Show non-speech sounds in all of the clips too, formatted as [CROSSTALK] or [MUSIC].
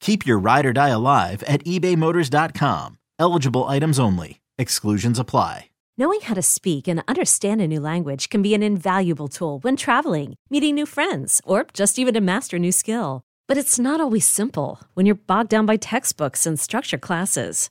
Keep your ride or die alive at ebaymotors.com. Eligible items only. Exclusions apply. Knowing how to speak and understand a new language can be an invaluable tool when traveling, meeting new friends, or just even to master a new skill. But it's not always simple when you're bogged down by textbooks and structure classes.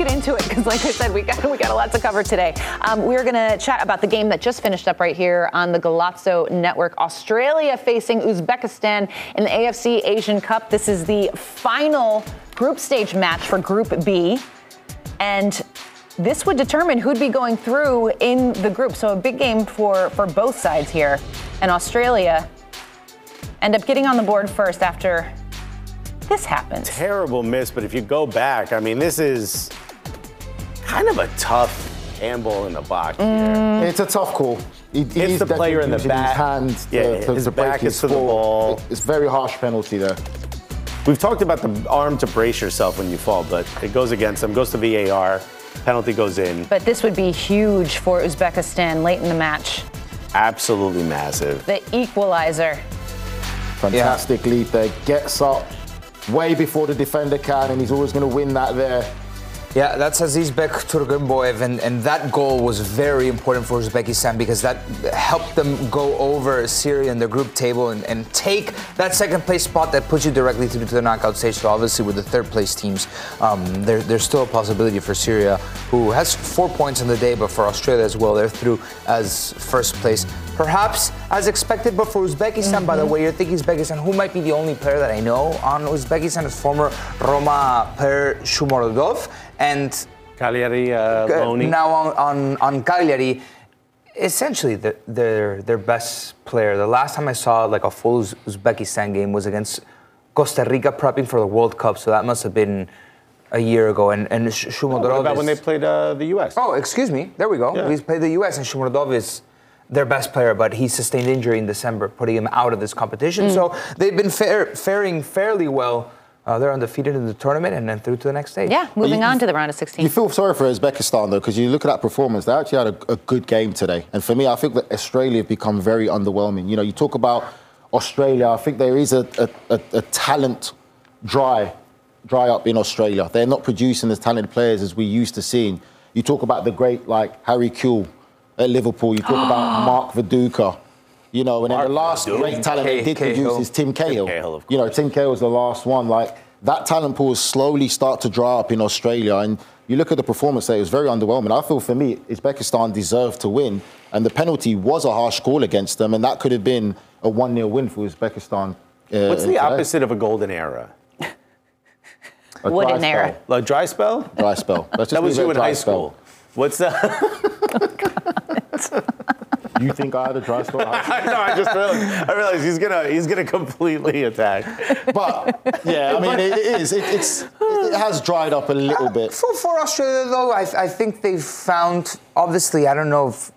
Get into it because, like I said, we got we got a lot to cover today. Um, we're going to chat about the game that just finished up right here on the Golazo Network. Australia facing Uzbekistan in the AFC Asian Cup. This is the final group stage match for Group B, and this would determine who'd be going through in the group. So a big game for for both sides here, and Australia end up getting on the board first after this happened. Terrible miss, but if you go back, I mean, this is kind of a tough handball in the box here. Mm. It's a tough call. He, he Hits the player in the definitely back. His hand Yeah, to, to, his to back his is to the ball. It's very harsh penalty there. We've talked about the arm to brace yourself when you fall, but it goes against him, goes to VAR, penalty goes in. But this would be huge for Uzbekistan late in the match. Absolutely massive. The equalizer. Fantastic leap there. Gets up way before the defender can, and he's always going to win that there. Yeah, that's Azizbek Turgunboyev, and, and that goal was very important for Uzbekistan because that helped them go over Syria in the group table and, and take that second place spot that puts you directly through to the knockout stage. So obviously, with the third place teams, um, there, there's still a possibility for Syria, who has four points on the day, but for Australia as well, they're through as first place. Perhaps as expected, but for Uzbekistan, by the way, you're thinking Uzbekistan, who might be the only player that I know on Uzbekistan is former Roma Per Shomurodov and Cagliari, uh, now on, on, on Cagliari, essentially the, their their best player. The last time I saw like a full Uzbekistan game was against Costa Rica prepping for the World Cup, so that must have been a year ago. And and Sh- Shomurodov What about when they played uh, the U.S.? Oh, excuse me. There we go. Yeah. He's played the U.S. and Shomurodov is their best player, but he sustained injury in December, putting him out of this competition. Mm. So they've been fair, faring fairly well. Uh, they're undefeated in the tournament and then through to the next stage. Yeah, moving you- on to the round of 16. You feel sorry for Uzbekistan though, because you look at that performance. They actually had a, a good game today, and for me, I think that Australia have become very underwhelming. You know, you talk about Australia. I think there is a, a, a, a talent dry dry up in Australia. They're not producing as talented players as we used to seeing. You talk about the great like Harry Kewell at Liverpool. You talk about [GASPS] Mark Viduka You know, and then the last Dude. great talent they K- did Cahill. produce is Tim Cahill. Cahill, of you know, Tim Cahill was the last one. Like that talent pool is slowly start to dry up in Australia, and you look at the performance there; it was very underwhelming. I feel for me, Uzbekistan deserved to win, and the penalty was a harsh call against them, and that could have been a one-nil win for Uzbekistan. Uh, What's the today. opposite of a golden era? A dry Wooden spell. era. A dry spell? Dry spell. Let's just That was you in high spell. school. What's that? [LAUGHS] [LAUGHS] You think I had a dry spell? [LAUGHS] I know. I just realized, I realized he's gonna he's gonna completely attack. but yeah, I mean, it, it is. It, it's it has dried up a little uh, bit. For, for Australia, though, I, I think they've found, obviously, I don't know if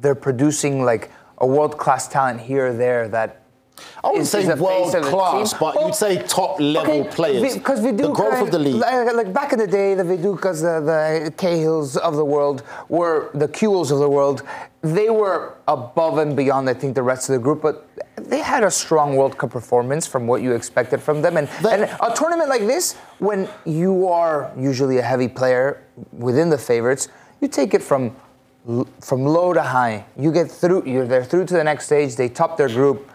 they're producing like a world class talent here or there that. I wouldn't say world class, but Well, you'd say top level players. Because we do the growth of the league. Like, like back in the day, the Vidukas, the, the Cahills of the world were the Kewells of the world. They were above and beyond, I think, the rest of the group, but they had a strong World Cup performance from what you expected from them. And, That- and a tournament like this, when you are usually a heavy player within the favorites, you take it from from low to high. You get through. You're they're through to the next stage. They top their group.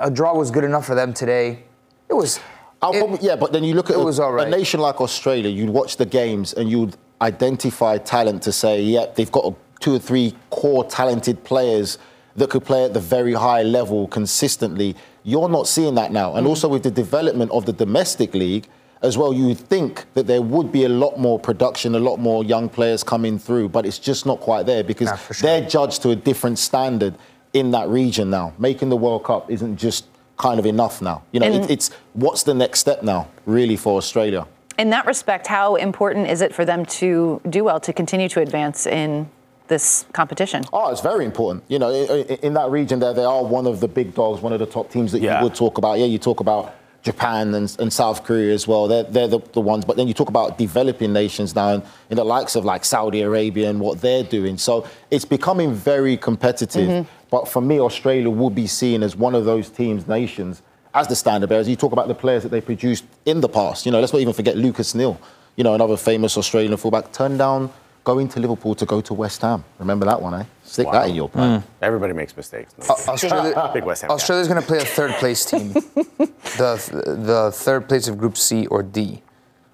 A draw was good enough for them today. It was. I'll it- probably- yeah, but then you look at it a, was all right. a nation like Australia, you'd watch the games and you'd identify talent to say, yep, they've got two or three core talented players that could play at the very high level consistently. You're not seeing that now. Mm. And also with the development of the domestic league as well, you would think that there would be a lot more production, a lot more young players coming through, but it's just not quite there because sure. they're judged to a different standard in that region now. Making the World Cup isn't just kind of enough now. You know, And- it, it's what's the next step now, really, for Australia. In that respect, how important is it for them to do well to continue to advance in this competition? Oh, it's very important. You know, in, in that region there, they are one of the big dogs, one of the top teams that Yeah. you would talk about. Yeah, you talk about Japan and, and South Korea as well. They're, they're the, the ones. But then you talk about developing nations now in, in the likes of like Saudi Arabia and what they're doing. So it's becoming very competitive. Mm-hmm. But for me, Australia will be seen as one of those teams, nations, as the standard bearers. You talk about the players that they produced in the past. You know, let's not even forget Lucas Neill, you know, another famous Australian fullback, turned down going to Liverpool to go to West Ham. Remember that one, eh? Stick Wow. that in your plan. Everybody makes mistakes. Uh, Australia, [LAUGHS] Big West Ham. Australia's going to play a third place [LAUGHS] team. the the third place of Group C or D.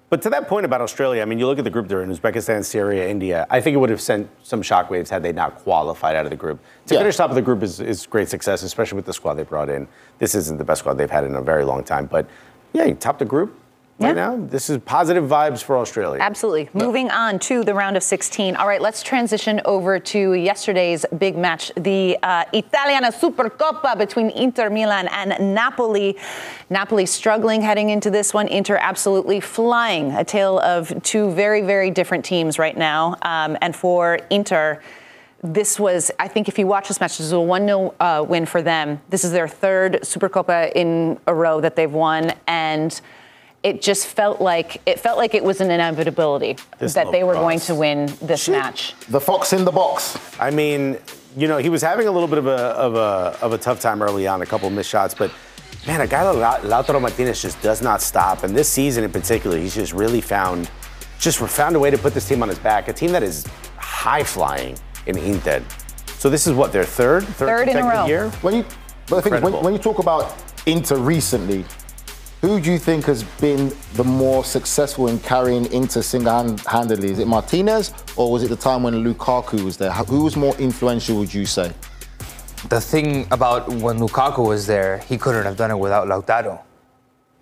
But to that point about Australia, I mean, you look at the group they're in Uzbekistan, Syria, India. I think it would have sent some shockwaves had they not qualified out of the group. To Yeah. finish top of the group is, is great success, especially with the squad they brought in. This isn't the best squad they've had in a very long time. But yeah, you top the group Yeah. right now. This is positive vibes for Australia. Absolutely. Moving on to the round of 16. All right, let's transition over to yesterday's big match, the uh, Italiana Supercoppa between Inter Milan and Napoli. Napoli struggling heading into this one. Inter absolutely flying. A tale of two very, very different teams right now. Um, and for Inter, this was, I think, if you watch this match, this is a 1 0 uh, win for them. This is their third Supercoppa in a row that they've won. And it just felt like it felt like it was an inevitability This that they were little going to win this match. The fox in the box. I mean, you know, he was having a little bit of a, of a, of a tough time early on, a couple of missed shots, but man, a guy like La- Lautaro Martinez just does not stop. And this season in particular, he's just really found, just found a way to put this team on his back. A team that is high flying in Inter. So this is what their third, third, Third in a row. year. When you, but I think when, when you talk about Inter recently, who do you think has been the more successful in carrying Inter single-handedly? Is it Martinez or was it the time when Lukaku was there? Who was more influential? Would you say? The thing about when Lukaku was there, he couldn't have done it without Lautaro.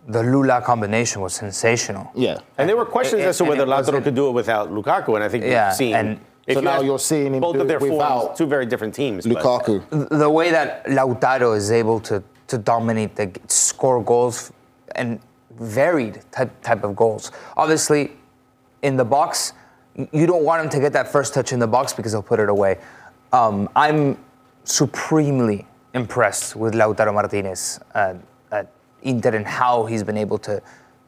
The Lula combination was sensational. Yeah. And there were questions And- as to whether Lautaro could do it without Lukaku, and I think Yeah, we've seen. and- if So you now you're seeing him both do of their it without two very different teams. but- Lukaku. The way that Lautaro is able to, to dominate, the score goals, and varied type, type of goals. Obviously, in the box, you don't want him to get that first touch in the box because he'll put it away. Um, I'm supremely impressed with Lautaro Martinez at, at Inter and how he's been able to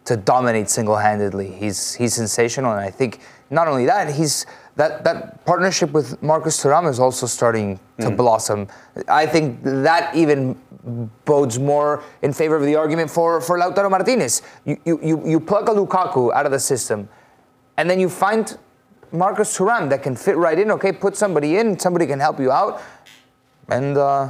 to dominate single-handedly. He's he's sensational, and I think not only that, he's that that partnership with Marcus Thuram is also starting to blossom. I think that even bodes more in favor of the argument for for Lautaro Martinez. You you you, you plug a Lukaku out of the system, and then you find Marcus Thuram that can fit right in. Okay, put somebody in, somebody can help you out, and uh,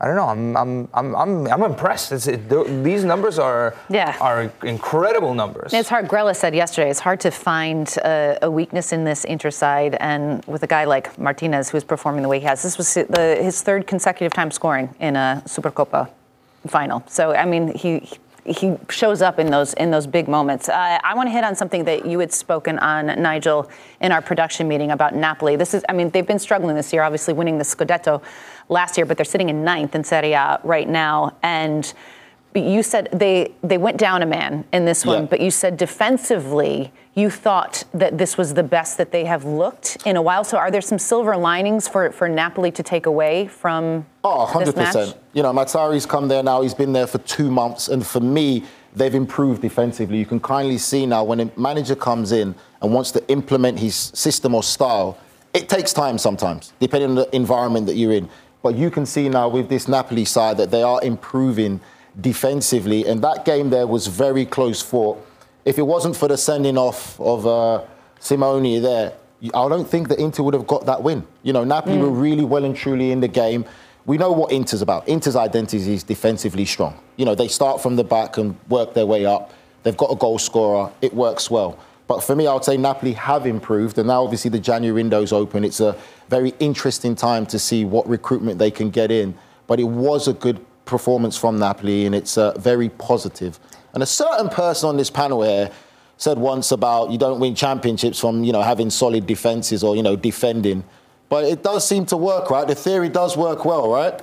I don't know. I'm I'm I'm I'm, I'm impressed. It, these numbers are yeah. are incredible numbers. It's hard. Grella said yesterday it's hard to find a, a, weakness in this Inter side, and with a guy like Martinez who's performing the way he has, this was the, his third consecutive time scoring in a Supercoppa final. So I mean, he he shows up in those in those big moments. Uh, I want to hit on something that you had spoken on, Nigel, in our production meeting about Napoli. This is, I mean, they've been struggling this year, obviously winning the Scudetto last year, but they're sitting in ninth in Serie A right now, and. But you said they, they went down a man in this one, yeah. but you said defensively you thought that this was the best that they have looked in a while. So are there some silver linings for, for Napoli to take away from Oh, 100%. This match? You know, Mazzarri's come there now. He's been there for two months. And for me, they've improved defensively. You can kindly see now when a manager comes in and wants to implement his system or style, it takes time sometimes, depending on the environment that you're in. But you can see now with this Napoli side that they are improving defensively. And that game there was very close fought. If it wasn't for the sending off of uh, Simeone there, I don't think that Inter would have got that win. You know, Napoli mm. were really well and truly in the game we know what Inter's about. Inter's identity is defensively strong. You know, they start from the back and work their way up. They've got a goal scorer. It works well. But for me, I would say Napoli have improved, and now obviously the January window's open. It's a very interesting time to see what recruitment they can get in. But it was a good performance from Napoli, and it's uh, very positive. And a certain person on this panel here said once about you don't win championships from you know having solid defenses or you know defending. But it does seem to work, right? The theory does work well, right?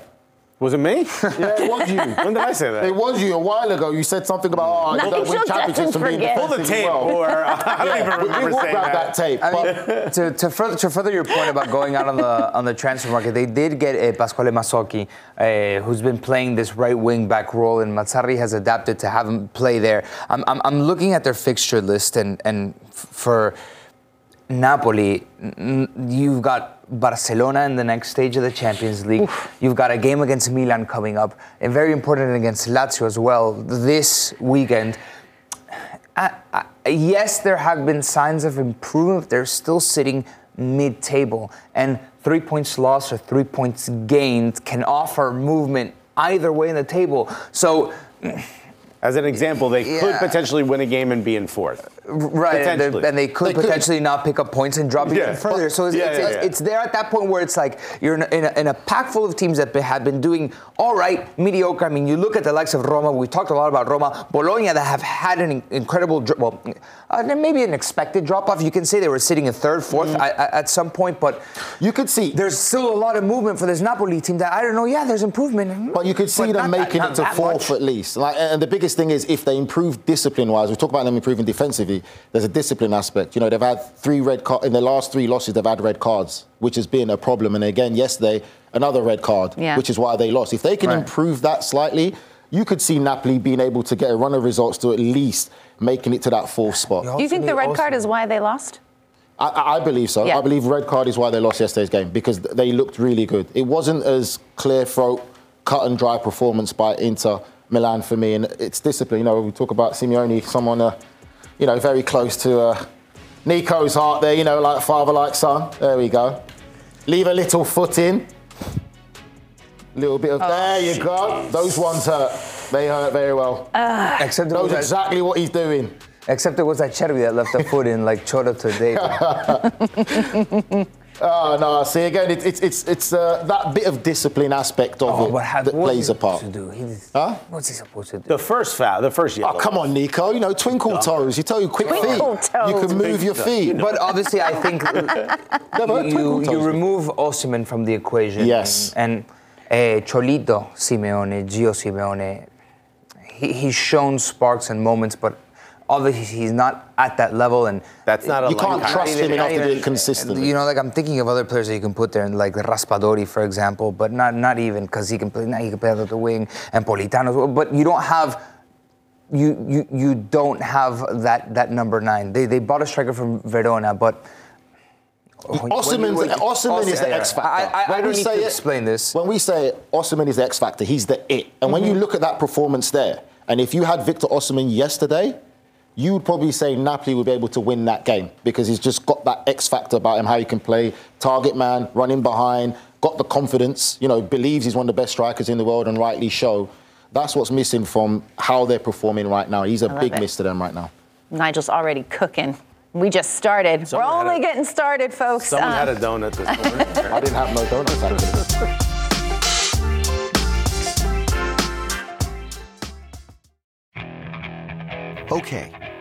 Was it me? Yeah, it was you. [LAUGHS] when did I say that? It was you a while ago. You said something about oh, you don't win championships from being Pull the tape, well. [LAUGHS] or [LAUGHS] I don't even remember we, we saying that. that. tape. I mean, to, to, further, to further your point about going out on the on the transfer market, they did get uh, Pasquale Mazzocchi, uh, who's been playing this right wing back role, and Mazzarri has adapted to have him play there. I'm, I'm, I'm looking at their fixture list, and and for Napoli, you've got Barcelona in the next stage of the Champions League. Oof. You've got a game against Milan coming up, and very important against Lazio as well this weekend. Uh, uh, yes, there have been signs of improvement. They're still sitting mid-table, and three points lost or three points gained can offer movement either way in the table. So as an example, they yeah. could potentially win a game and be in fourth. Right, and, and, they could they potentially could. not pick up points and drop yeah. even further. So it's, yeah, it's, it's, it's, there at that point where it's like you're in a, in, a, in a, pack full of teams that have been doing all right, mediocre. I mean, you look at the likes of Roma. We talked a lot about Roma, Bologna that have had an incredible, well, uh, maybe an expected drop off. You can say they were sitting in third, 4th mm-hmm. at, at, some point, but you could see there's still a lot of movement for this Napoli team. That I don't know. Yeah, there's improvement, but you could see them making that, it to fourth much. at least. Like, and the biggest thing is if they improve discipline wise. We talk about them improving defensively. There's a discipline aspect. You know, they've had three red cards in the last three losses. They've had red cards, which has been a problem. And again, yesterday, another red card, yeah. which is why they lost. If they can right. improve that slightly, you could see Napoli being able to get a run of results to at least making it to that fourth spot. Do you think the red card is why they lost? I, I, believe so. Yeah. I believe red card is why they lost yesterday's game because they looked really good. It wasn't as clear throat, cut and dry performance by Inter Milan for me, and it's discipline. You know, we talk about Simeone, someone, uh, you know, very close to uh, Nico's heart there. You know, like father, like son. There we go. Leave a little foot in. Little bit of oh, there you go. Those ones hurt. They hurt very well. Uh, Except knows exactly what he's doing. Except it was that Cherry that left the foot in like Cholo today. [LAUGHS] [LAUGHS] Oh no! See again, it's it's it's, it's uh, that bit of discipline aspect of oh, it has, that plays a part. What's he supposed to do? Huh? What's he supposed to do? The first foul, the first yellow. Oh come on, Nico! You know, twinkle toes. You tell you quick twinkle feet. Toes. You can move your feet. But obviously, I think [LAUGHS] you, you, you remove Osimhen from the equation. Yes. And, and uh, Cholito Simeone, Gio Simeone, he, he's shown sparks and moments, but obviously he's not at that level, and that's not. you can't trust him enough to do it consistently. You know, like I'm thinking of other players that you can put there, like Raspadori, for example, but not not even because he can play. Now he can play out the wing and Politano, but you don't have. You, you, you don't have that, that number nine. They, they bought a striker from Verona, but Osimhen is the X factor. I, I, I don't need to it, explain this. When we say Osimhen is the X factor, he's the it. And mm-hmm. when you look at that performance there, and if you had Victor Osimhen yesterday, you would probably say Napoli would be able to win that game because he's just got that X factor about him, how he can play target man, running behind, got the confidence, you know, believes he's one of the best strikers in the world and rightly so. That's what's missing from how they're performing right now. He's a big it. miss to them right now. Nigel's already cooking. We just started. Someone We're only a- getting started, folks. Someone Uh, had a donut this morning. [LAUGHS] [LAUGHS] I didn't have no donuts actually. Okay,